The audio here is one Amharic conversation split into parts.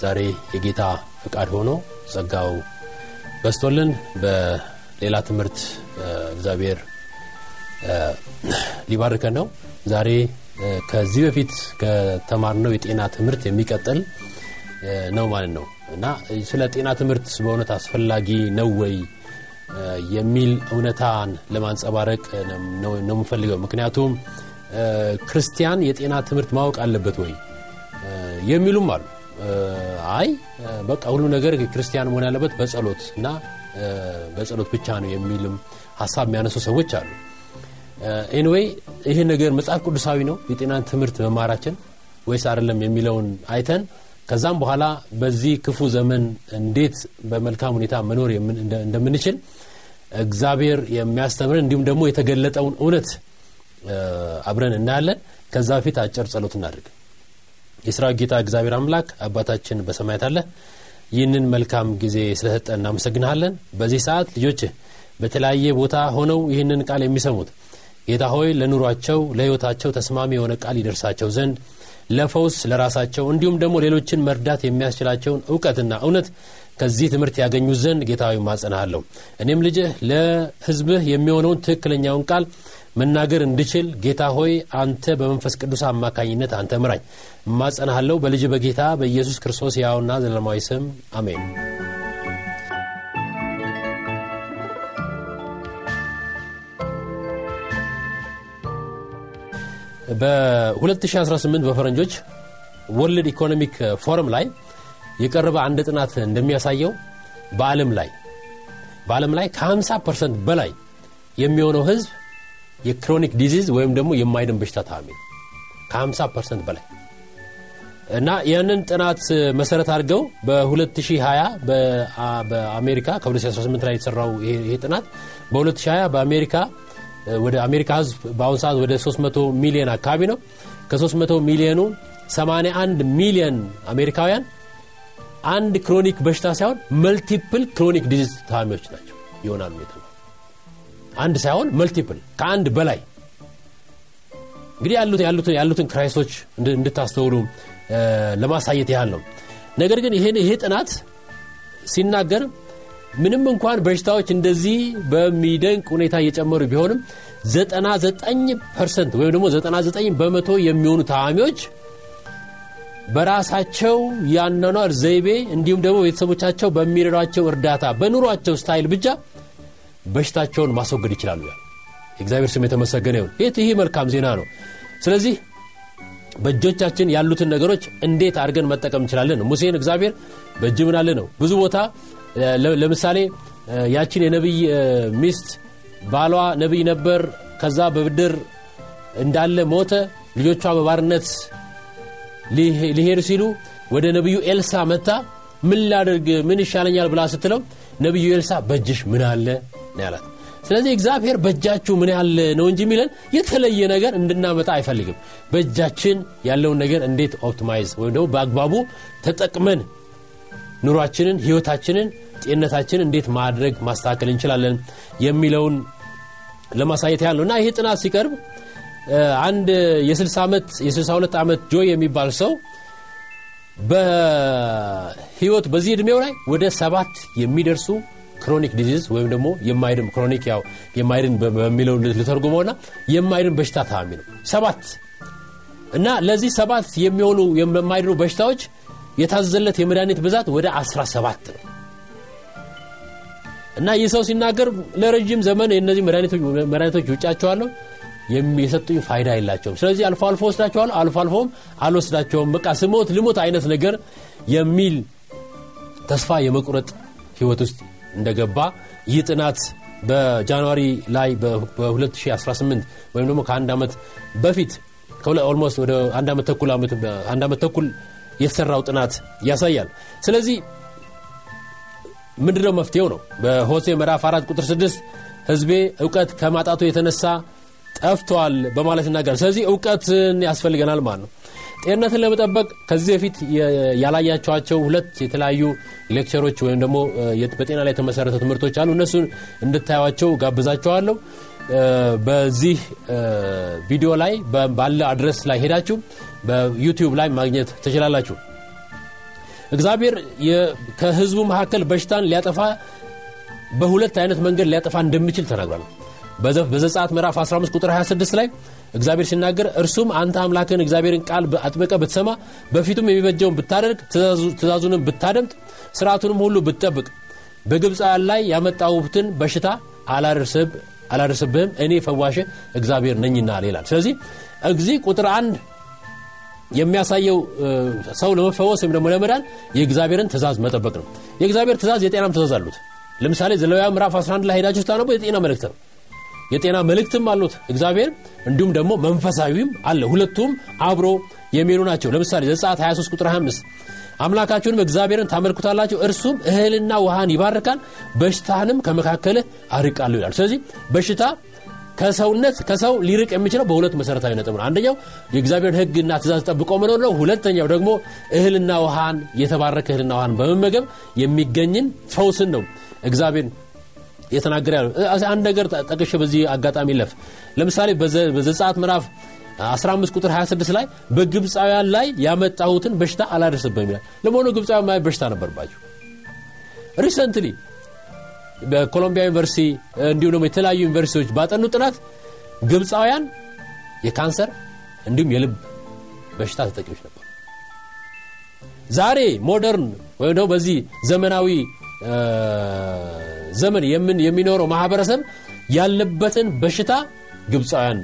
ዛሬ የጌታ ፍቃድ ሆኖ ጸጋው በስቶልን በሌላ ትምህርት እግዚአብሔር ሊባርከን ነው። ዛሬ ከዚህ በፊት ከተማርነው የጤና ትምህርት የሚቀጥል ነው ማለት ነው። እና ስለ ጤና ትምህርት በእውነት አስፈላጊ ነው ወይ? የሚል እውነታን ለማንጸባረቅ ነው የምፈልገው። ምክንያቱም ክርስቲያን የጤና ትምህርት ማወቅ አለበት ወይ? የሚሉም አሉ አይ በቃ ሁሉ ነገር ክርስቲያን መሆን ያለበት በጸሎት እና በጸሎት ብቻ ነው የሚልም ሀሳብ የሚያነሱ ሰዎች አሉ። anyway ይህ ነገር መጽሐፍ ቅዱሳዊ ነው የጤናን ትምህርት መማራችን ወይስ አይደለም የሚለውን አይተን ከዛም በኋላ በዚህ ክፉ ዘመን እንዴት በመልካም ሁኔታ መኖር እንደምንችል እግዚአብሔር የሚያስተምረን እንዲሁም ደግሞ የተገለጠውን እውነት አብረን እናያለን። ከዛ በፊት አጭር ጸሎት እናድርግ የስራ ጌታ እግዚአብሔር አምላክ አባታችን በሰማያት አለ። ይህንን መልካም ጊዜ ስለሰጠ እናመሰግንሃለን። በዚህ ሰዓት ልጆች በተለያየ ቦታ ሆነው ይህንን ቃል የሚሰሙት ጌታ ሆይ ለኑሯቸው ለህይወታቸው ተስማሚ የሆነ ቃል ይደርሳቸው ዘንድ ለፈውስ ለራሳቸው እንዲሁም ደግሞ ሌሎችን መርዳት የሚያስችላቸውን እውቀትና እውነት ከዚህ ትምህርት ያገኙ ዘንድ ጌታዊ ማጸናሃለሁ እኔም ልጅህ ለህዝብህ የሚሆነውን ትክክለኛውን ቃል መናገር እንድችል ጌታ ሆይ አንተ በመንፈስ ቅዱስ አማካኝነት አንተ ምራኝ። እማጸናሃለሁ በልጅ በጌታ በኢየሱስ ክርስቶስ ያውና ዘለማዊ ስም አሜን። በ2018 በፈረንጆች World Economic Forum ላይ የቀረበ አንድ ጥናት እንደሚያሳየው በዓለም ላይ በዓለም ላይ ከ50 percent በላይ የሚሆነው ህዝብ የ chronic disease ወይም ደግሞ የማይድን በሽታ ታማሚ ከ50 percent በላይ እና ያንን ጥናት መሰረት አድርገው በ2020 በአሜሪካ ከ2018 ላይ የተሰራው ይሄ ጥናት በ2020 በአሜሪካ ወደ አሜሪካ ህዝብ በአሁኑ ሰዓት ወደ 300 ሚሊዮን አካባቢ ነው። ከ300 ሚሊዮኑ 81 ሚሊዮን አሜሪካውያን አንድ chronic በሽታ ሳይሆን multiple chronic disease ታማሚዎች ናቸው። ይሆናሉ የተባሉ አንድ ሳይሆን multiple ከአንድ በላይ። እንግዲህ ያሉት ያሉትን ያሉትን crisis ኦች እንድታስተውሉ ለማሳየት ያህል ነው። ነገር ግን ይሄ ጥናት ሲናገር ምንም እንኳን በሽታዎች እንደዚህ በሚደንቅ ሁኔታ እየጨመሩ ቢሆንም 99 percent ወይም ደግሞ 99 በመቶ የሚሆኑ ታማሚዎች በራሳቸው የአኗኗር ዘይቤ እንዲሁም ደግሞ ቤተሰቦቻቸው በሚረዷቸው እርዳታ በኑሯቸው style ብቻ በሽታቸውን ማስወገድ ይችላሉ። ይላል የእግዚአብሔር ስም የተመሰገነ ይሁን። ይህ መልካም ዜና ነው። ስለዚህ በእጆቻችን ያሉትን ነገሮች እንዴት አድርገን መጠቀም እንችላለን ሙሴን እግዚአብሔር በእጅህ ምን አለ ነው? ብዙ ቦታ ለምሳሌ ያችን የነቢይ ሚስት ባሏ ነቢይ ነበር። ከዛ በብድር እንዳለ ሞተ። ልጆቿ በባርነት ሊሄዱ ሲሉ ወደ ነቢዩ ኤልሳ መጣች ምን ላደርግ ምን ይሻለኛል ብላ ስትለው ነቢዩ ኤልሳ በእጅሽ ምን አለ ነው ያላት። ስለዚህ እግዚአብሔር በእጃችሁ ምን አለ ነው እንጂ የሚለን የተለየ ነገር እንድናመጣ አይፈልግም። በእጃችን ያለውን ነገር እንዴት optimize ወይም ደግሞ በአግባቡ ተጠቅመን ኑሯችንን ህይወታችንን ጤንነታችንን እንዴት ማድረግ ማስተካከል እንችላለን የሚለውን ለማሳየት ነው። እና ይህ ጥናት ሲቀርብ አንድ የ62 ዓመት ጆይ የሚባል ሰው በህይወት በዚህ ዕድሜው ላይ ወደ ሰባት የሚደርሱ chronic disease ወይም ደግሞ የማይድን chronic ያው የማይድን በሚለው ልተርጉመው ና የማይድን በሽታ ታማሚ ነው። ሰባት እና ለዚህ ሰባት የሚሆኑ የማይድኑ በሽታዎች የታዘዘለት የመድኃኒት ብዛት ወደ 17 ነው። እና ይህ ሰው ሲናገር ለረዥም ዘመን የእነዚህ መድኃኒቶች ውጫቸዋለሁ የሰጡኝ ፋይዳ የላቸውም። ስለዚህ አልፎ አልፎ ወስዳቸዋለሁ አልፎ አልፎም አልወስዳቸውም። በቃ ስሞት ልሞት አይነት ነገር የሚል ተስፋ የመቁረጥ ህይወት ውስጥ እንደገባ ይህ ጥናት በ January ላይ በ2018 ወይም ደግሞ ከአንድ ዓመት በፊት almost ወደ አንድ ዓመት ተኩል የተሰራው ጥናት ያሳያል። ስለዚህ ምንድነው መፍትሄው ነው? በሆሴዕ ምዕራፍ 4 ቁጥር 6 ህዝቤ እውቀት ከማጣቱ የተነሳ ጠፍተዋል በማለት ይናገራል። ስለዚህ እውቀትን ያስፈልገናል ማለት ነው ጤንነትን ለመጠበቅ ከዚህ በፊት ያላያችኋቸው ሁለት የተለያዩ ሌክቸሮች ወይም ደግሞ በጤና ላይ የተመሰረተ ትምህርቶች አሉ። እነሱን እንድታዩቸው ጋብዛቸዋለሁ በዚህ ቪዲዮ ላይ ባለ አድረስ ላይ ሄዳችሁ በዩቲዩብ ላይ ማግኘት ትችላላችሁ። እግዚአብሔር ከህዝቡ መካከል በሽታን ሊያጠፋ በሁለት አይነት መንገድ ሊያጠፋ እንደሚችል ተናግሯል በዘጻት ምዕራፍ 15 ቁጥር 26 ላይ እግዚአብሔር ሲናገር እርሱም አንተ አምላክን እግዚአብሔርን ቃል አጥበቀ ብትሰማ በፊቱም የሚበጀውን ብታደርግ ትእዛዙንም ብታደምጥ ስርዓቱንም ሁሉ ብትጠብቅ በግብፃውያን ላይ ያመጣሁትን በሽታ አላደርስብህም እኔ ፈዋሽ እግዚአብሔር ነኝና ይላል። ስለዚህ እዚህ ቁጥር አንድ የሚያሳየው ሰው ለመፈወስ ወይም ደግሞ ለመዳን የእግዚአብሔርን ትእዛዝ መጠበቅ ነው። የእግዚአብሔር ትእዛዝ የጤናም ትእዛዝ አሉት። ለምሳሌ ዘሌዋውያን ምዕራፍ 11 ላይ ሄዳችሁ ስታነቡ የጤና መልእክት ነው የጤና መልእክትም አሉት። እግዚአብሔር እንዲሁም ደግሞ መንፈሳዊም አለ። ሁለቱም አብሮ የሚሄዱ ናቸው። ለምሳሌ ዘጻት 23 ቁጥር 25 አምላካችሁንም እግዚአብሔርን ታመልኩታላችሁ እርሱም እህልና ውሃን ይባርካል በሽታህንም ከመካከልህ አርቃለሁ ይላል። ስለዚህ በሽታ ከሰውነት ከሰው ሊርቅ የሚችለው በሁለት መሰረታዊ ነጥብ ነው። አንደኛው የእግዚአብሔርን ህግና ትእዛዝ ጠብቆ መኖር ነው። ሁለተኛው ደግሞ እህልና ውሃን የተባረከ እህልና ውሃን በመመገብ የሚገኝን ፈውስን ነው። እግዚአብሔር የተናገረ ያለው። አንድ ነገር ጠቅሼ በዚህ አጋጣሚ ልለፍ ለምሳሌ በዘጸአት ምዕራፍ 15 ቁጥር 26 ላይ በግብፃውያን ላይ ያመጣሁትን በሽታ አላደርስብም ይላል። ለመሆኑ ግብፃውያን ማየት በሽታ ነበርባቸው recently በኮሎምቢያ ዩኒቨርሲቲ እንዲሁም ደግሞ የተለያዩ ዩኒቨርሲቲዎች ባጠኑ ጥናት ግብፃውያን የካንሰር እንዲሁም የልብ በሽታ ተጠቂዎች ነበሩ። ዛሬ ሞደርን ወይም ደግሞ በዚህ ዘመናዊ ዘመን የሚኖረው ማህበረሰብ ያለበትን በሽታ ግብፃውያን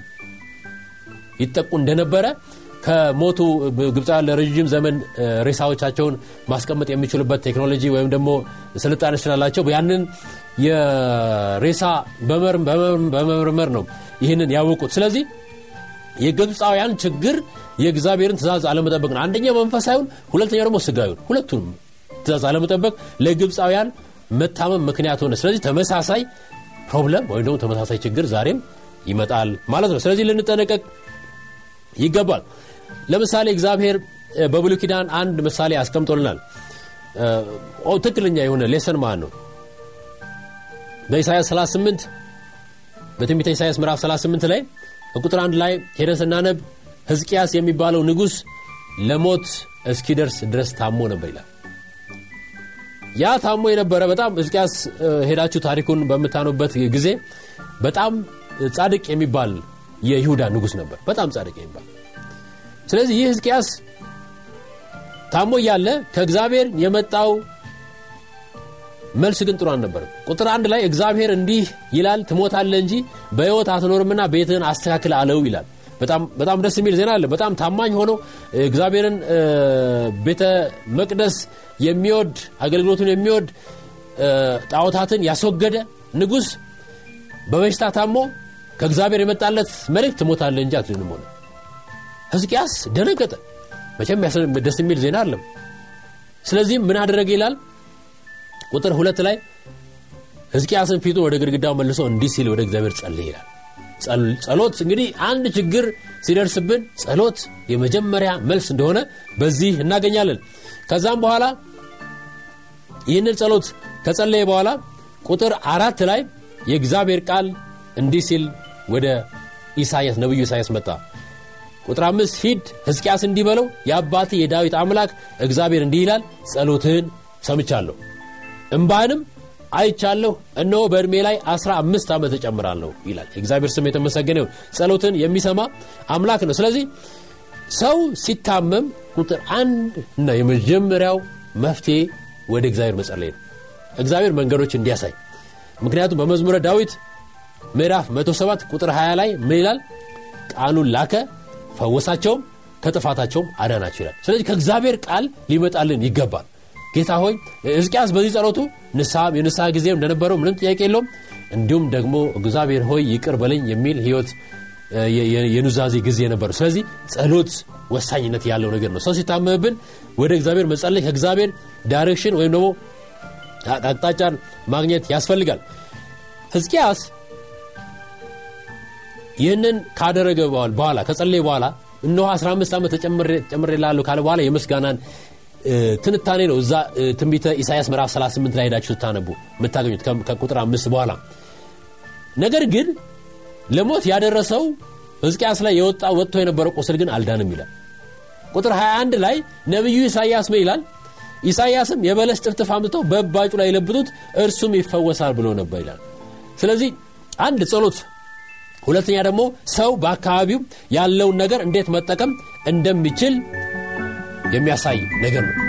ይጠቁ እንደነበረ ከሞቱ ግብፃውያን ለረዥም ዘመን ሬሳዎቻቸውን ማስቀመጥ የሚችሉበት ቴክኖሎጂ ወይም ደግሞ ስልጣኔ ስላላቸው ያንን የሬሳ በመመርመር ነው ይህንን ያወቁት። ስለዚህ የግብፃውያን ችግር የእግዚአብሔርን ትእዛዝ አለመጠበቅ ነው። አንደኛ መንፈሳዊውን ሁለተኛ ደግሞ ስጋዊውን ሁለቱንም ትእዛዝ አለመጠበቅ ለግብፃውያን መታመም ምክንያት ሆነ። ስለዚህ ተመሳሳይ ፕሮብለም ወይም ደግሞ ተመሳሳይ ችግር ዛሬም ይመጣል ማለት ነው። ስለዚህ ልንጠነቀቅ ይገባል። ለምሳሌ እግዚአብሔር በብሉ ኪዳን አንድ ምሳሌ አስቀምጦልናል። ትክክለኛ የሆነ ሌሰን ማለት ነው? በኢሳያስ 38 በትንቢተ ኢሳያስ ምዕራፍ 38 ላይ ቁጥር አንድ ላይ ሄደን ስናነብ ህዝቅያስ የሚባለው ንጉሥ ለሞት እስኪደርስ ድረስ ታሞ ነበር ይላል ያ ታሞ የነበረ በጣም ህዝቅያስ ሄዳችሁ ታሪኩን በምታኑበት ጊዜ በጣም ጻድቅ የሚባል የይሁዳ ንጉሥ ነበር። በጣም ጻድቅ የሚባል። ስለዚህ ይህ ህዝቅያስ ታሞ እያለ ከእግዚአብሔር የመጣው መልስ ግን ጥሩ አልነበርም ቁጥር አንድ ላይ እግዚአብሔር እንዲህ ይላል ትሞታለ እንጂ በህይወት አትኖርምና ቤትህን አስተካክል አለው ይላል በጣም ደስ የሚል ዜና አለ። በጣም ታማኝ ሆኖ እግዚአብሔርን ቤተ መቅደስ የሚወድ አገልግሎቱን የሚወድ ጣዖታትን ያስወገደ ንጉሥ በበሽታ ታሞ ከእግዚአብሔር የመጣለት መልእክት ትሞታለ እንጂ አትድንም ሆነ። ህዝቅያስ ደነገጠ። መቼም ደስ የሚል ዜና አለም ስለዚህም ምን አደረገ ይላል? ቁጥር ሁለት ላይ ህዝቅያስን ፊቱን ወደ ግድግዳው መልሶ እንዲህ ሲል ወደ እግዚአብሔር ጸልይ ይላል ጸሎት እንግዲህ አንድ ችግር ሲደርስብን ጸሎት የመጀመሪያ መልስ እንደሆነ በዚህ እናገኛለን። ከዛም በኋላ ይህንን ጸሎት ከጸለየ በኋላ ቁጥር አራት ላይ የእግዚአብሔር ቃል እንዲህ ሲል ወደ ኢሳያስ ነቢዩ ኢሳያስ መጣ። ቁጥር አምስት ሂድ ህዝቅያስ እንዲህ በለው የዳዊት አምላክ እግዚአብሔር እንዲህ ይላል ጸሎትህን ሰምቻለሁ። እምባህንም አይቻለሁ። እነሆ በእድሜ ላይ አስራ አምስት ዓመት እጨምራለሁ ይላል። የእግዚአብሔር ስም የተመሰገነ ጸሎትን የሚሰማ አምላክ ነው። ስለዚህ ሰው ሲታመም ቁጥር አንድ እና የመጀመሪያው መፍትሄ ወደ እግዚአብሔር መጸለይ ነው። እግዚአብሔር መንገዶች እንዲያሳይ። ምክንያቱም በመዝሙረ ዳዊት ምዕራፍ 107 ቁጥር 20 ላይ ምን ይላል? ቃሉን ላከ ፈወሳቸውም ከጥፋታቸውም አዳናቸው ይላል። ስለዚህ ከእግዚአብሔር ቃል ሊመጣልን ይገባል ጌታ ሆይ ሕዝቅያስ በዚህ ጸሎቱ የንስሐ ጊዜ እንደነበረው ምንም ጥያቄ የለውም። እንዲሁም ደግሞ እግዚአብሔር ሆይ ይቅር በለኝ የሚል ህይወት የኑዛዜ ጊዜ ነበሩ ስለዚህ ጸሎት ወሳኝነት ያለው ነገር ነው። ሰው ሲታመምብን ወደ እግዚአብሔር መጸለይ ከእግዚአብሔር direction ወይም ደግሞ አቅጣጫን ማግኘት ያስፈልጋል። ሕዝቅያስ ይህንን ካደረገ በኋላ ከጸለይ በኋላ እነሆ 15 ዓመት ጨምሬልሃለሁ ካለ በኋላ የምስጋናን ትንታኔ ነው። እዛ ትንቢተ ኢሳያስ ምዕራፍ 38 ላይ ሄዳችሁ ስታነቡ የምታገኙት ከቁጥር አምስት በኋላ። ነገር ግን ለሞት ያደረሰው ሕዝቅያስ ላይ የወጣ ወጥቶ የነበረው ቁስል ግን አልዳንም ይላል። ቁጥር 21 ላይ ነቢዩ ኢሳያስ ምን ይላል? ኢሳያስም የበለስ ጥፍጥፍ አምጥተው በባጩ ላይ የለብጡት እርሱም ይፈወሳል ብሎ ነበር ይላል። ስለዚህ አንድ ጸሎት ሁለተኛ ደግሞ ሰው በአካባቢው ያለውን ነገር እንዴት መጠቀም እንደሚችል የሚያሳይ ነገር ነው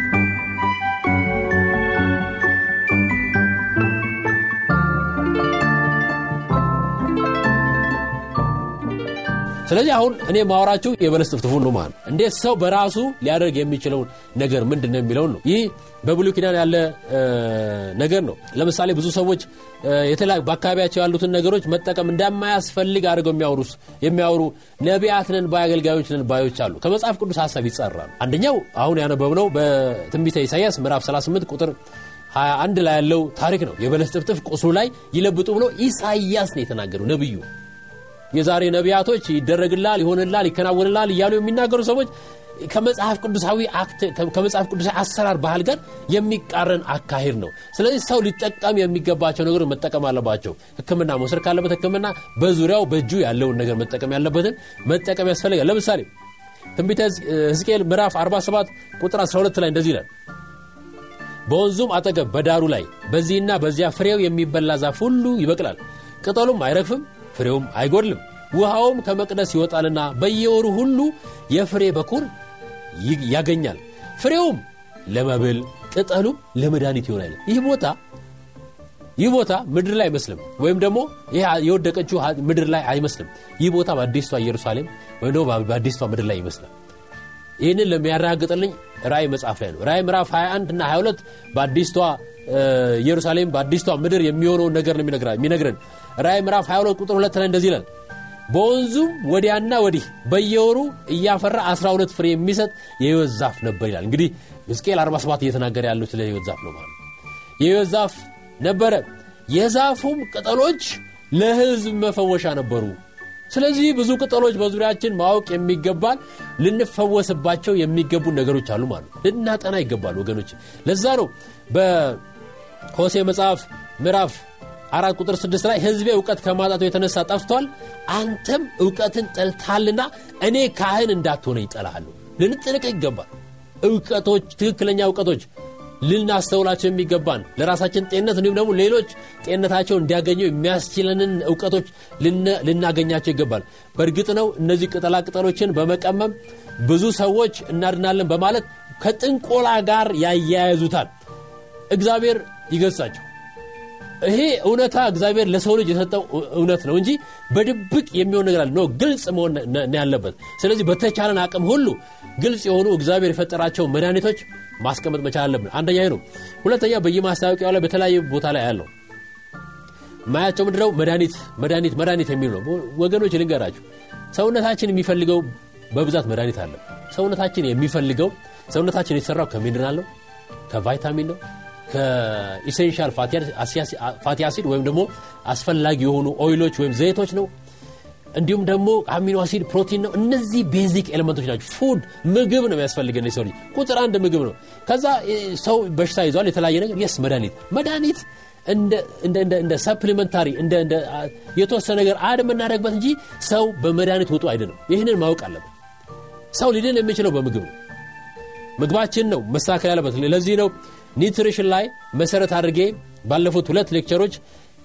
ስለዚህ አሁን እኔ ማወራችሁ የበለስ ጥፍጥፉን ነው ማለት እንዴት ሰው በራሱ ሊያደርግ የሚችለውን ነገር ምንድን ነው የሚለውን ነው። ይህ በብሉ ኪዳን ያለ ነገር ነው። ለምሳሌ ብዙ ሰዎች በአካባቢያቸው ያሉትን ነገሮች መጠቀም እንደማያስፈልግ አድርገው የሚያወሩ ነቢያት ነን ባዮች አሉ። ከመጽሐፍ ቅዱስ ሀሳብ ይጸራሉ አንደኛው አሁን ያነበብነው በትንቢተ ኢሳያስ ምዕራፍ 38 ቁጥር 21 ላይ ያለው ታሪክ ነው። የበለስ ጥፍጥፍ ቁስሉ ላይ ይለብጡ ብሎ ኢሳያስ ነው የተናገሩ ነብዩ የዛሬ ነቢያቶች ይደረግላል ይሆንላል ይከናወንላል እያሉ የሚናገሩ ሰዎች ከመጽሐፍ ቅዱሳዊ ከመጽሐፍ ቅዱሳዊ አሰራር ባህል ጋር የሚቃረን አካሄድ ነው። ስለዚህ ሰው ሊጠቀም የሚገባቸው ነገሮች መጠቀም አለባቸው። ህክምና መውሰድ ካለበት ህክምና በዙሪያው በእጁ ያለውን ነገር መጠቀም ያለበትን መጠቀም ያስፈልጋል። ለምሳሌ ትንቢተ ህዝቅኤል ምዕራፍ 47 ቁጥር 12 ላይ እንደዚህ ይላል በወንዙም አጠገብ በዳሩ ላይ በዚህና በዚያ ፍሬው የሚበላ ዛፍ ሁሉ ይበቅላል ቅጠሉም አይረግፍም ፍሬውም አይጎድልም ውሃውም ከመቅደስ ይወጣልና በየወሩ ሁሉ የፍሬ በኩር ያገኛል። ፍሬውም ለመብል ቅጠሉም ለመድኃኒት ይሆናል። ይህ ቦታ ይህ ቦታ ምድር ላይ አይመስልም። ወይም ደግሞ ይህ የወደቀችው ምድር ላይ አይመስልም። ይህ ቦታ በአዲስቷ ኢየሩሳሌም ወይም ደግሞ በአዲስቷ ምድር ላይ ይመስላል። ይህንን ለሚያረጋግጥልኝ ራእይ መጽሐፍ ላይ ነው። ራእይ ምዕራፍ 21 እና 22 በአዲስቷ ኢየሩሳሌም በአዲስቷ ምድር የሚሆነውን ነገር ነው የሚነግረን ራእይ ምዕራፍ 22 ቁጥር 2 ላይ እንደዚህ ይላል። በወንዙም ወዲያና ወዲህ በየወሩ እያፈራ 12 ፍሬ የሚሰጥ የህይወት ዛፍ ነበር ይላል። እንግዲህ ሕዝቅኤል 47 እየተናገረ ያለው ስለ ህይወት ዛፍ ነው ማለት የህይወት ዛፍ ነበረ። የዛፉም ቅጠሎች ለህዝብ መፈወሻ ነበሩ። ስለዚህ ብዙ ቅጠሎች በዙሪያችን ማወቅ የሚገባል ልንፈወስባቸው የሚገቡ ነገሮች አሉ ማለት ልናጠና ይገባል ወገኖች። ለዛ ነው በሆሴ መጽሐፍ ምዕራፍ አራት ቁጥር ስድስት ላይ ህዝቤ እውቀት ከማጣቱ የተነሳ ጠፍቷል አንተም እውቀትን ጠልታልና እኔ ካህን እንዳትሆነ ይጠላሃሉ ልንጥንቅ ይገባል። እውቀቶች ትክክለኛ እውቀቶች ልናስተውላቸው የሚገባን ለራሳችን ጤንነት እንዲሁም ደግሞ ሌሎች ጤንነታቸው እንዲያገኙ የሚያስችለንን እውቀቶች ልናገኛቸው ይገባል። በእርግጥ ነው እነዚህ ቅጠላ ቅጠሎችን በመቀመም ብዙ ሰዎች እናድናለን በማለት ከጥንቆላ ጋር ያያያዙታል። እግዚአብሔር ይገጻቸው ይሄ እውነታ እግዚአብሔር ለሰው ልጅ የሰጠው እውነት ነው እንጂ በድብቅ የሚሆን ነገር አለ። ግልጽ መሆን ያለበት። ስለዚህ በተቻለን አቅም ሁሉ ግልጽ የሆኑ እግዚአብሔር የፈጠራቸው መድኃኒቶች ማስቀመጥ መቻል አለብን። አንደኛ ነው። ሁለተኛ በየማስታወቂያው ላይ በተለያዩ ቦታ ላይ ያለው ማያቸው ምድረው መድኃኒት መድኃኒት መድኃኒት የሚል ነው። ወገኖች ልንገራችሁ። ሰውነታችን የሚፈልገው በብዛት መድኃኒት አለ። ሰውነታችን የሚፈልገው ሰውነታችን የተሰራው ከሚድናል ነው? ከቫይታሚን ነው ከ essential fatty acid ወይም ደግሞ አስፈላጊ የሆኑ oil ኦች ወይም ዘይቶች ነው። እንዲሁም ደግሞ amino acid ፕሮቲን ነው። እነዚህ basic element ኦች ናቸው። food ምግብ ነው የሚያስፈልገን ሰው ልጅ። ቁጥር አንድ ምግብ ነው። ከዛ ሰው በሽታ ይዟል የተለያየ ነገር። yes መድኃኒት። መድኃኒት እንደ supplementary የተወሰነ ነገር add የምናደረግበት እንጂ ሰው በመድኃኒት ውጡ አይደለም። ይህንን ማወቅ አለበት ሰው ሊድን የሚችለው በምግብ ነው። ምግባችን ነው። መስተካከል ያለበት ለዚህ ነው nutrition ላይ መሰረት አድርጌ ባለፉት ሁለት lecture ኦች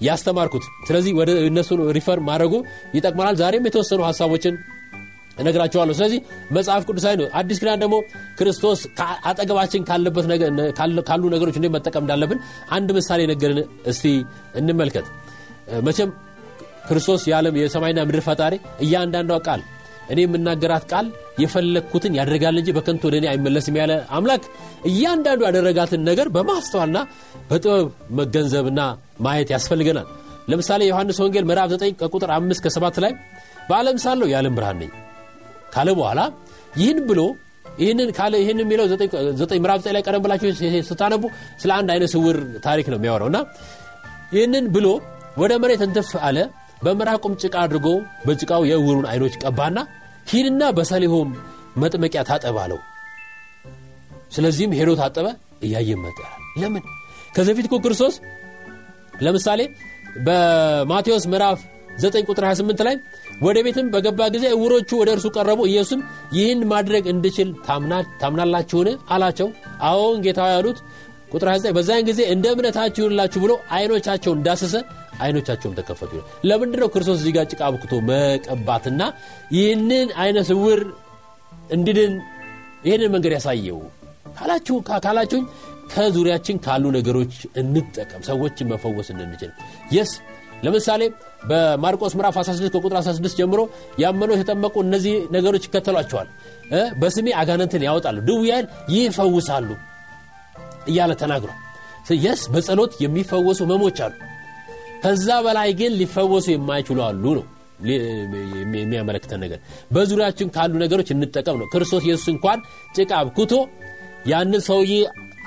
ያስተማርኩት። ስለዚህ ወደ እነሱን refer ማድረጉ ይጠቅመናል። ዛሬም የተወሰኑ ሀሳቦችን እነግራቸዋለሁ ስለዚህ መጽሐፍ ቅዱሳዊ ነው አዲስ ኪዳን ደግሞ ክርስቶስ አጠገባችን ካለበት ካሉ ነገሮች እንዴት መጠቀም እንዳለብን አንድ ምሳሌ ነገርን እስቲ እንመልከት። መቼም ክርስቶስ የዓለም የሰማይና ምድር ፈጣሪ እያንዳንዷ ቃል እኔ የምናገራት ቃል የፈለግኩትን ያደርጋል እንጂ በከንቱ ወደ እኔ አይመለስም ያለ አምላክ እያንዳንዱ ያደረጋትን ነገር በማስተዋልና በጥበብ መገንዘብና ማየት ያስፈልገናል። ለምሳሌ ዮሐንስ ወንጌል ምዕራፍ 9 ከቁጥር 5 ከ7 ላይ በዓለም ሳለው የዓለም ብርሃን ነኝ ካለ በኋላ ይህን ብሎ ይህንን ካለ ይህን የሚለው ምዕራፍ ዘጠኝ ላይ ቀደም ብላችሁ ስታነቡ ስለ አንድ አይነ ስውር ታሪክ ነው የሚያወራው እና ይህንን ብሎ ወደ መሬት እንትፍ አለ በምራቁም ጭቃ አድርጎ በጭቃው የእውሩን አይኖች ቀባና ሂድና በሰሊሆም መጥመቂያ ታጠብ አለው። ስለዚህም ሄዶ ታጠበ እያየ መጠ ለምን? ከዚህ በፊት ክርስቶስ ለምሳሌ በማቴዎስ ምዕራፍ 9 ቁጥር 28 ላይ ወደ ቤትም በገባ ጊዜ እውሮቹ ወደ እርሱ ቀረቡ። ኢየሱስም ይህን ማድረግ እንድችል ታምናላችሁን? አላቸው። አዎን ጌታ ያሉት ቁጥር 29 በዛን ጊዜ እንደ እምነታችሁ ይሁንላችሁ ብሎ አይኖቻቸውን እንዳሰሰ አይኖቻቸውም ተከፈቱ። ለምንድ ነው ክርስቶስ እዚህ ጋር ጭቃ አብክቶ መቀባትና ይህንን አይነ ስውር እንድድን ይህንን መንገድ ያሳየው? ካላችሁኝ ከዙሪያችን ካሉ ነገሮች እንጠቀም ሰዎችን መፈወስ እንድንችል። yes ለምሳሌ በማርቆስ ምዕራፍ 16 ከቁጥር 16 ጀምሮ ያመኑ የተጠመቁ እነዚህ ነገሮች ይከተሏቸዋል። በስሜ አጋነንትን ያወጣሉ ድውያን ይፈውሳሉ እያለ ተናግሯል። yes በጸሎት የሚፈወሱ ህመሞች አሉ ከዛ በላይ ግን ሊፈወሱ የማይችሉ አሉ ነው የሚያመለክተን ነገር። በዙሪያችን ካሉ ነገሮች እንጠቀም ነው። ክርስቶስ ኢየሱስ እንኳን ጭቃ አብኩቶ ያንን ሰውዬ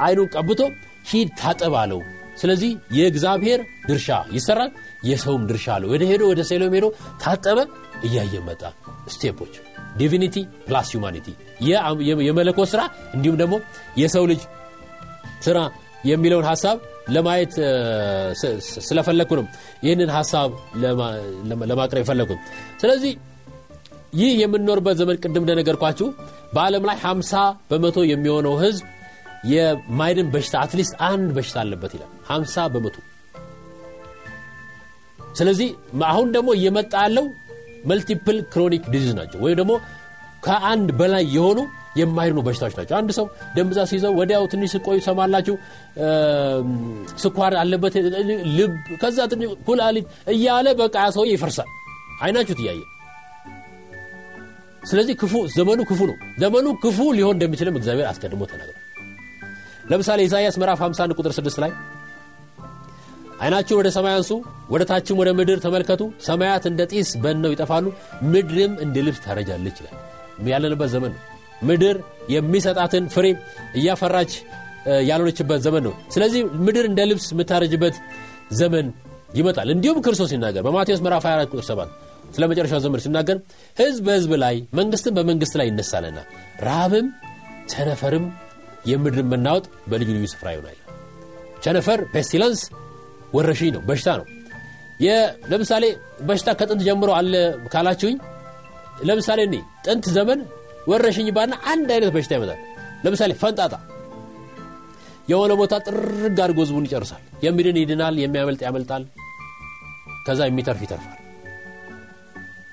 አይኑን ቀብቶ ሂድ ታጠብ አለው። ስለዚህ የእግዚአብሔር ድርሻ ይሰራል የሰውም ድርሻ አለው። ወደ ሄዶ ወደ ሴሎም ሄዶ ታጠበ እያየ መጣ። step ኦች divinity plus humanity የመለኮት ስራ እንዲሁም ደግሞ የሰው ልጅ ስራ የሚለውን ሀሳብ ለማየት ስለፈለግኩ ነው ይህንን ሀሳብ ለማቅረብ የፈለግኩ ስለዚህ ይህ የምንኖርበት ዘመን ቅድም እንደነገርኳችሁ በዓለም ላይ 50 በመቶ የሚሆነው ህዝብ የማይድን በሽታ at least አንድ በሽታ አለበት ይላል። 50 በመቶ። ስለዚህ አሁን ደግሞ እየመጣ ያለው multiple chronic disease ናቸው። ወይም ደግሞ ከአንድ በላይ የሆኑ የማይድኑ በሽታዎች ናቸው። አንድ ሰው ደም ብዛት ሲይዘው ወዲያው ትንሽ ስቆዩ ሰማላችሁ ስኳር አለበት ልብ ከዛ ትንሽ ኩላሊት እያለ በቃ ሰው ይፈርሳል። አይናችሁት እያየ ስለዚህ ክፉ ዘመኑ ክፉ ነው። ዘመኑ ክፉ ሊሆን እንደሚችልም እግዚአብሔር አስቀድሞ ተናግሯል። ለምሳሌ ኢሳያስ ምዕራፍ 51 ቁጥር 6 ላይ አይናችሁን ወደ ሰማይ አንሱ ወደ ታችም ወደ ምድር ተመልከቱ። ሰማያት እንደ ጢስ በነው ይጠፋሉ ምድርም እንደ ልብስ ታረጃለች ይላል። ያለንበት ዘመን ነው ምድር የሚሰጣትን ፍሬ እያፈራች ያልሆነችበት ዘመን ነው። ስለዚህ ምድር እንደ ልብስ የምታረጅበት ዘመን ይመጣል። እንዲሁም ክርስቶስ ሲናገር በማቴዎስ ምዕራፍ 24 ቁጥር 7 ስለ መጨረሻው ዘመን ሲናገር ህዝብ በህዝብ ላይ መንግስትም በመንግስት ላይ ይነሳልና ረሃብም ቸነፈርም የምድርን መናወጥ በልዩ ልዩ ስፍራ ይሆናል። ቸነፈር pestilence ወረሽኝ ነው በሽታ ነው። ለምሳሌ በሽታ ከጥንት ጀምሮ አለ ካላችሁኝ ለምሳሌ ጥንት ዘመን ወረሽኝ ባና አንድ አይነት በሽታ ይመጣል። ለምሳሌ ፈንጣጣ። የሆነ ቦታ ጥርግ አድርጎ ህዝቡን ይጨርሳል። የሚድን ይድናል የሚያመልጥ ያመልጣል። ከዛ የሚተርፍ ይተርፋል።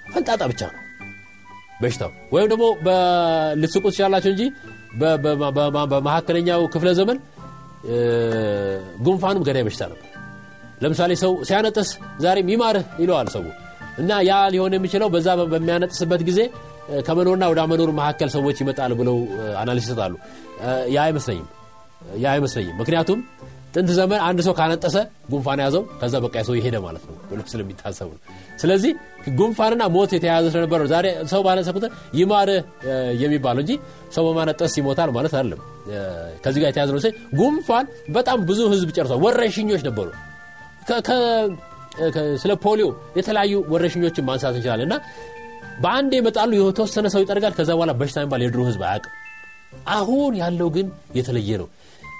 ፈንጣጣ ብቻ ነው በሽታው። ወይም ደግሞ ልትስቁ ትችላላችሁ እንጂ በመካከለኛው ክፍለ ዘመን ጉንፋኑም ገዳይ በሽታ ነበር። ለምሳሌ ሰው ሲያነጥስ ዛሬም ይማርህ ይለዋል ሰው። እና ያ ሊሆን የሚችለው በዛ በሚያነጥስበት ጊዜ ከመኖርና ወደ መኖር መካከል ሰዎች ይመጣል ብለው አናሊስ ይሰጣሉ። ያ አይመስለኝም። ያ አይመስለኝም። ምክንያቱም ጥንት ዘመን አንድ ሰው ካነጠሰ ጉንፋን ያዘው ከዛ በቃ ሰው ይሄደ ማለት ነው። ብሎ ስለሚታሰቡ ስለዚህ ጉንፋንና ሞት የተያያዘ ስለነበረ ዛሬ ሰው ባነጠሰ ቁጥር ይማር የሚባለው እንጂ ሰው በማነጠስ ይሞታል ማለት አይደለም። ከዚህ ጋር የተያዘ ነው። ጉንፋን በጣም ብዙ ህዝብ ጨርሷል። ወረሽኞች ነበሩ። ስለ ፖሊዮ የተለያዩ ወረሽኞችን ማንሳት እንችላለን እና በአንድ ይመጣሉ የተወሰነ ሰው ይጠርጋል ከዛ በኋላ በሽታ የሚባል የድሮ ህዝብ አያውቅም። አሁን ያለው ግን የተለየ ነው።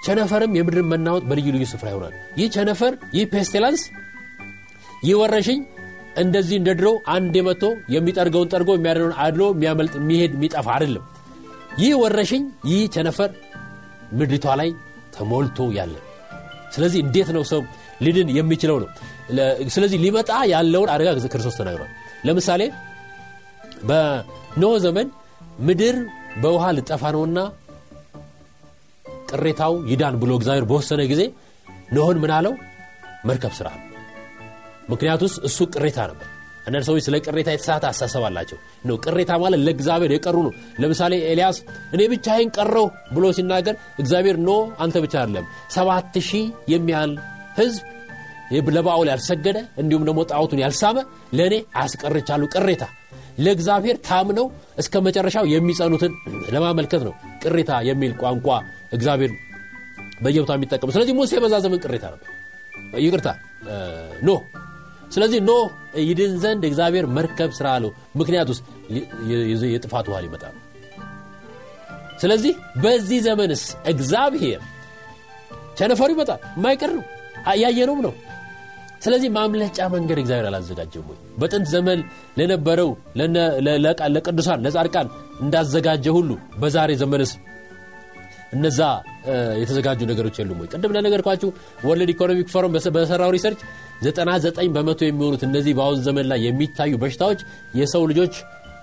ቸነፈርም የምድርን መናወጥ በልዩ ልዩ ስፍራ ይሆናል። ይህ ቸነፈር ይህ pestilence ይህ ወረሽኝ እንደዚህ እንደ ድሮ አንድ መጥቶ የሚጠርገውን ጠርጎ የሚያድነውን አድሎ የሚያመልጥ የሚሄድ የሚጠፋ አይደለም። ይህ ወረሽኝ ይህ ቸነፈር ምድሪቷ ላይ ተሞልቶ ያለ። ስለዚህ እንዴት ነው ሰው ሊድን የሚችለው ነው? ስለዚህ ሊመጣ ያለውን አደጋ ክርስቶስ ተናግሯል። ለምሳሌ በኖህ ዘመን ምድር በውሃ ልጠፋ ነውና ቅሬታው ይዳን ብሎ እግዚአብሔር በወሰነ ጊዜ ኖህን ምን አለው? መርከብ ስራ ምክንያቱስ እሱ ቅሬታ ነበር። አንዳንድ ሰዎች ስለ ቅሬታ የተሳተ አሳሰብ አላቸው። ነው ቅሬታ ማለት ለእግዚአብሔር የቀሩ ነው። ለምሳሌ ኤልያስ እኔ ብቻዬን ቀረው ብሎ ሲናገር እግዚአብሔር ኖ አንተ ብቻ አይደለም ሰባት ሺህ የሚያህል ህዝብ ለባውል ያልሰገደ እንዲሁም ደግሞ ጣዖቱን ያልሳመ ለእኔ አስቀርቻሉ ቅሬታ ለእግዚአብሔር ታምነው እስከ መጨረሻው የሚጸኑትን ለማመልከት ነው ቅሬታ የሚል ቋንቋ እግዚአብሔር በየቦታ የሚጠቀሙ ስለዚህ ሙሴ በዛ ዘመን ቅሬታ ነበር። ይቅርታ ኖህ። ስለዚህ ኖህ ይድን ዘንድ እግዚአብሔር መርከብ ስራ አለው። ምክንያት ውስጥ የጥፋት ውሃ ሊመጣ ስለዚህ በዚህ ዘመንስ እግዚአብሔር ቸነፈሩ ይመጣል? የማይቀር ነው። ያየነውም ነው ስለዚህ ማምለጫ መንገድ እግዚአብሔር አላዘጋጀም ወይ? በጥንት ዘመን ለነበረው ለቅዱሳን ለጻድቃን እንዳዘጋጀ ሁሉ በዛሬ ዘመንስ እነዛ የተዘጋጁ ነገሮች የሉም ወይ? ቅድም ለነገርኳችሁ World Economic Forum በሰራው research 99 በመቶ የሚሆኑት እነዚህ በአሁን ዘመን ላይ የሚታዩ በሽታዎች የሰው ልጆች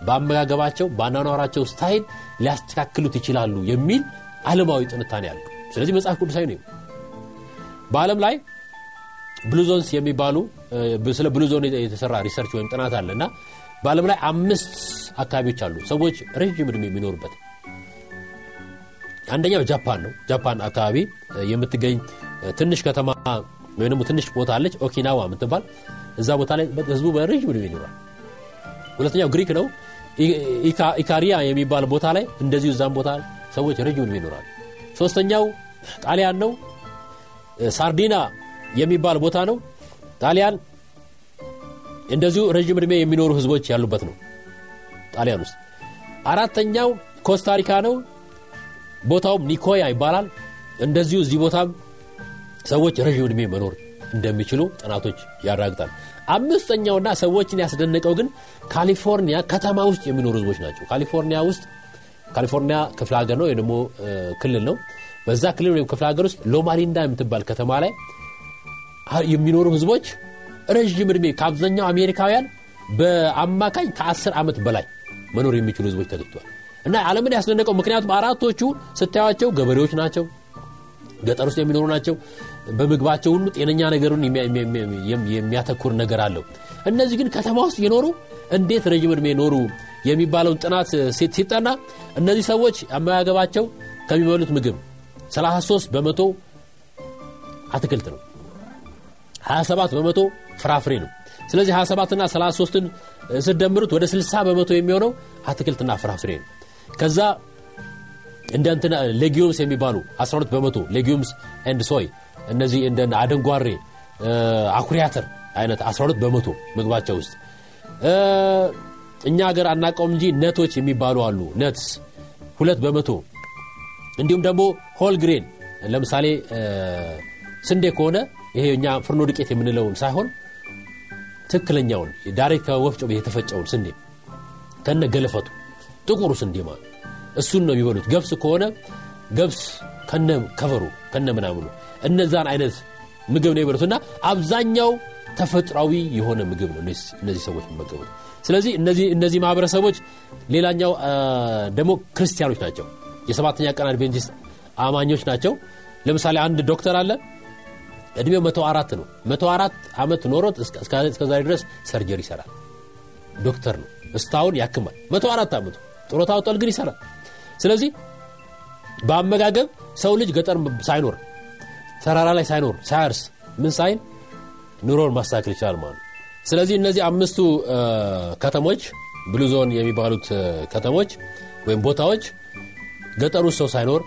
በአመጋገባቸው በአኗኗራቸው style ሊያስተካክሉት ይችላሉ የሚል አለማዊ ትንታኔ ያሉ ስለዚህ መጽሐፍ ቅዱሳዊ ነው በዓለም ላይ blue zones የሚባሉ ስለ blue zone የተሰራ research ወይም ጥናት አለ እና በዓለም ላይ አምስት አካባቢዎች አሉ ሰዎች ረዥም ዕድሜ የሚኖሩበት። አንደኛው ጃፓን ነው። ጃፓን አካባቢ የምትገኝ ትንሽ ከተማ ወይም ትንሽ ቦታ አለች ኦኪናዋ የምትባል። እዛ ቦታ ላይ ህዝቡ በረዥም ዕድሜ ይኖራል። ሁለተኛው ግሪክ ነው። ኢካሪያ የሚባል ቦታ ላይ እንደዚሁ እዛም ቦታ ሰዎች ረዥም ዕድሜ ይኖራል ሶስተኛው ጣሊያን ነው። ሳርዲና የሚባል ቦታ ነው። ጣሊያን እንደዚሁ ረዥም ዕድሜ የሚኖሩ ህዝቦች ያሉበት ነው። ጣሊያን ውስጥ አራተኛው ኮስታሪካ ነው። ቦታውም ኒኮያ ይባላል። እንደዚሁ እዚህ ቦታም ሰዎች ረዥም ዕድሜ መኖር እንደሚችሉ ጥናቶች ያራግጣል አምስተኛውና ሰዎችን ያስደነቀው ግን ካሊፎርኒያ ከተማ ውስጥ የሚኖሩ ህዝቦች ናቸው። ካሊፎርኒያ ውስጥ ካሊፎርኒያ ክፍለ ሀገር ነው ወይ ደግሞ ክልል ነው። በዛ ክልል ወይም ክፍለ ሀገር ውስጥ ሎማሊንዳ የምትባል ከተማ ላይ የሚኖሩ ህዝቦች ረዥም ዕድሜ ከአብዛኛው አሜሪካውያን በአማካኝ ከ10 ዓመት በላይ መኖር የሚችሉ ህዝቦች ተገኝተዋል። እና ዓለምን ያስደነቀው ምክንያቱም አራቶቹ ስታያቸው ገበሬዎች ናቸው ገጠር ውስጥ የሚኖሩ ናቸው። በምግባቸው ሁሉ ጤነኛ ነገሩን የሚያተኩር ነገር አለው። እነዚህ ግን ከተማ ውስጥ የኖሩ እንዴት ረዥም ዕድሜ ኖሩ የሚባለውን ጥናት ሲጠና እነዚህ ሰዎች አመጋገባቸው ከሚበሉት ምግብ 33 በመቶ አትክልት ነው 27 በመቶ ፍራፍሬ ነው። ስለዚህ 27 ና 33ን ስደምሩት ወደ 60 በመቶ የሚሆነው አትክልትና ፍራፍሬ ነው። ከዛ እንደ እንትና legumes የሚባሉ 12 በመቶ legumes and soy እነዚህ እንደ አደንጓሬ አኩሪ አተር አይነት 12 በመቶ ምግባቸው ውስጥ። እኛ ሀገር አናቀውም እንጂ nut ኦች የሚባሉ አሉ። nuts ሁለት በመቶ። እንዲሁም ደግሞ whole grain ለምሳሌ ስንዴ ከሆነ ይሄ እኛ ፍርኖ ዱቄት የምንለውን ሳይሆን ትክክለኛውን direct ከወፍጮ የተፈጨውን ስንዴ ከነ ገለፈቱ ጥቁሩ ስንዴ ማለት እሱን ነው የሚበሉት። ገብስ ከሆነ ገብስ ከነ ከበሩ ከነ ምናምኑ እነዛን አይነት ምግብ ነው የሚበሉት። እና አብዛኛው ተፈጥሯዊ የሆነ ምግብ ነው እነዚህ ሰዎች የሚመገቡት። ስለዚህ እነዚህ ማህበረሰቦች ሌላኛው ደግሞ ክርስቲያኖች ናቸው። የሰባተኛ ቀን አድቬንቲስት አማኞች ናቸው። ለምሳሌ አንድ ዶክተር አለ እድሜው አራት ነው። መቶ አራት ዓመት ኖሮት እስከዛ ድረስ ሰርጀሪ ይሰራል። ዶክተር ነው። እስታሁን ያክማል። መቶ አራት ዓመቱ ጡረታ ወጥቷል ግን ይሰራል። ስለዚህ በአመጋገብ ሰው ልጅ ገጠር ሳይኖር ተራራ ላይ ሳይኖር ሳያርስ ምን ሳይል ኑሮን ማስተካከል ይችላል ማለት ስለዚህ እነዚህ አምስቱ ከተሞች ብሉዞን የሚባሉት ከተሞች ወይም ቦታዎች ውስጥ ሰው ሳይኖር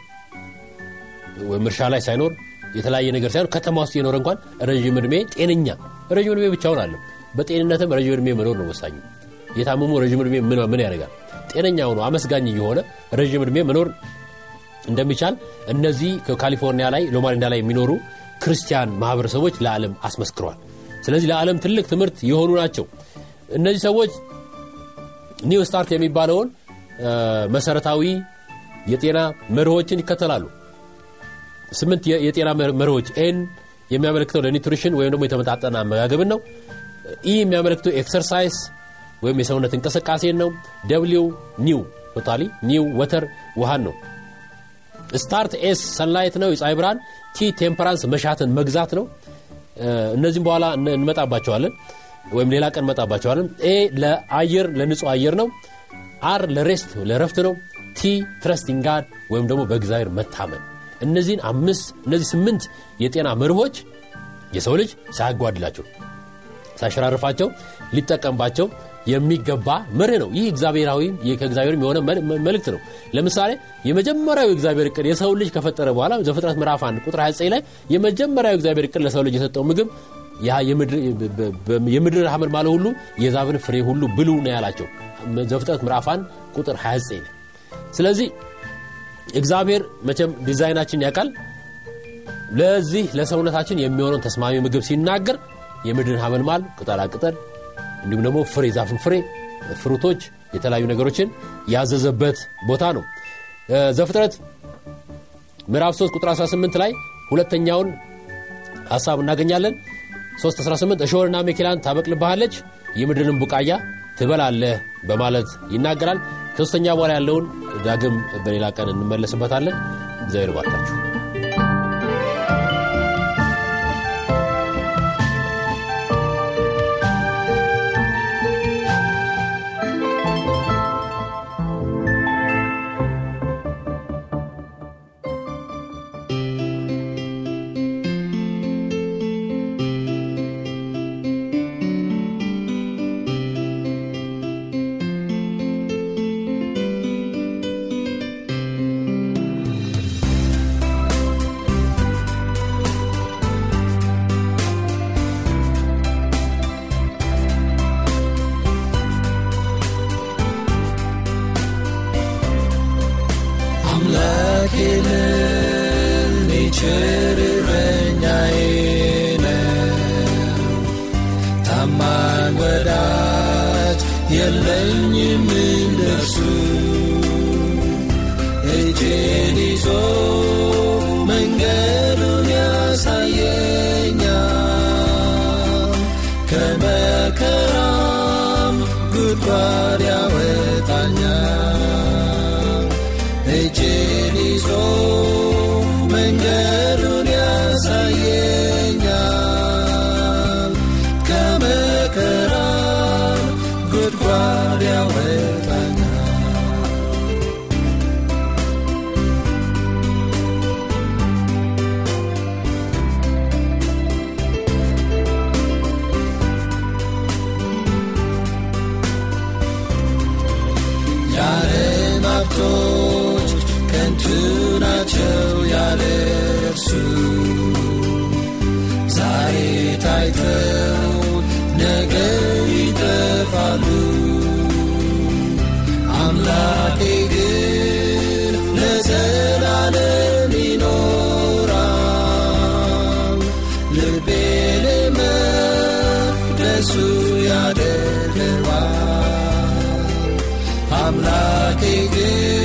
ወይም እርሻ ላይ ሳይኖር የተለያየ ነገር ሳይኖር ከተማ ውስጥ የኖረ እንኳን ረዥም ዕድሜ ጤነኛ ረዥም ዕድሜ ብቻውን አለ በጤንነትም ረዥም ዕድሜ መኖር ነው ወሳኝ የታመሙ ረዥም ዕድሜ ምን ያደርጋል? ጤነኛ ሆኖ አመስጋኝ የሆነ ረዥም ዕድሜ መኖር እንደሚቻል እነዚህ ካሊፎርኒያ ላይ ሎማሊንዳ ላይ የሚኖሩ ክርስቲያን ማህበረሰቦች ለዓለም አስመስክረዋል ስለዚህ ለዓለም ትልቅ ትምህርት የሆኑ ናቸው። እነዚህ ሰዎች new start የሚባለውን መሰረታዊ የጤና መርሆችን ይከተላሉ ስምንት የጤና መርሆች N የሚያመለክተው ለ nutrition ወይም ደግሞ የተመጣጠነ አመጋገብን ነው። E የሚያመለክተው exercise ወይም የሰውነት እንቅስቃሴን ነው። W new totally new water ውሃን ነው። start S sunlight ነው። የፀሐይ ብርሃን T temperance መሻትን መግዛት ነው። እነዚህም በኋላ እንመጣባቸዋለን ወይም ሌላ ቀን እንመጣባቸዋለን። A ለአየር ለንጹህ አየር ነው። R ለ rest ለረፍት ነው። T trust in God ወይም ደግሞ በእግዚአብሔር መታመን እነዚህን አምስት እነዚህ ስምንት የጤና መርሆች የሰው ልጅ ሳያጓድላቸው ሳያሸራርፋቸው ሊጠቀምባቸው የሚገባ መርህ ነው። ይህ እግዚአብሔራዊ ከእግዚአብሔር የሆነ መልእክት ነው። ለምሳሌ የመጀመሪያው እግዚአብሔር እቅድ የሰው ልጅ ከፈጠረ በኋላ ዘፍጥረት ምዕራፍ 1 ቁጥር 29 ላይ የመጀመሪያው እግዚአብሔር እቅድ ለሰው ልጅ የሰጠው ምግብ የምድር ሐመልማል ሁሉ የዛብን ፍሬ ሁሉ ብሉ ነው ያላቸው ዘፍጥረት ምዕራፍ 1 ቁጥር 29 ላይ። ስለዚህ እግዚአብሔር መቼም ዲዛይናችን ያውቃል። ለዚህ ለሰውነታችን የሚሆነውን ተስማሚ ምግብ ሲናገር የምድርን ሐመልማል ቅጠላቅጠል እንዲሁም ደግሞ ፍሬ ዛፍን ፍሬ ፍሩቶች የተለያዩ ነገሮችን ያዘዘበት ቦታ ነው። ዘፍጥረት ምዕራፍ 3 ቁጥር 18 ላይ ሁለተኛውን ሀሳብ እናገኛለን። 318 እሾህንና ሜኬላን ታበቅልብሃለች የምድርን ቡቃያ ትበላለህ በማለት ይናገራል። ከሶስተኛ በኋላ ያለውን ዳግም በሌላ ቀን እንመለስበታለን። እግዚአብሔር ባርካችሁ። Egeri zo, mendeli. ያደርገዋል አምላኬ ግን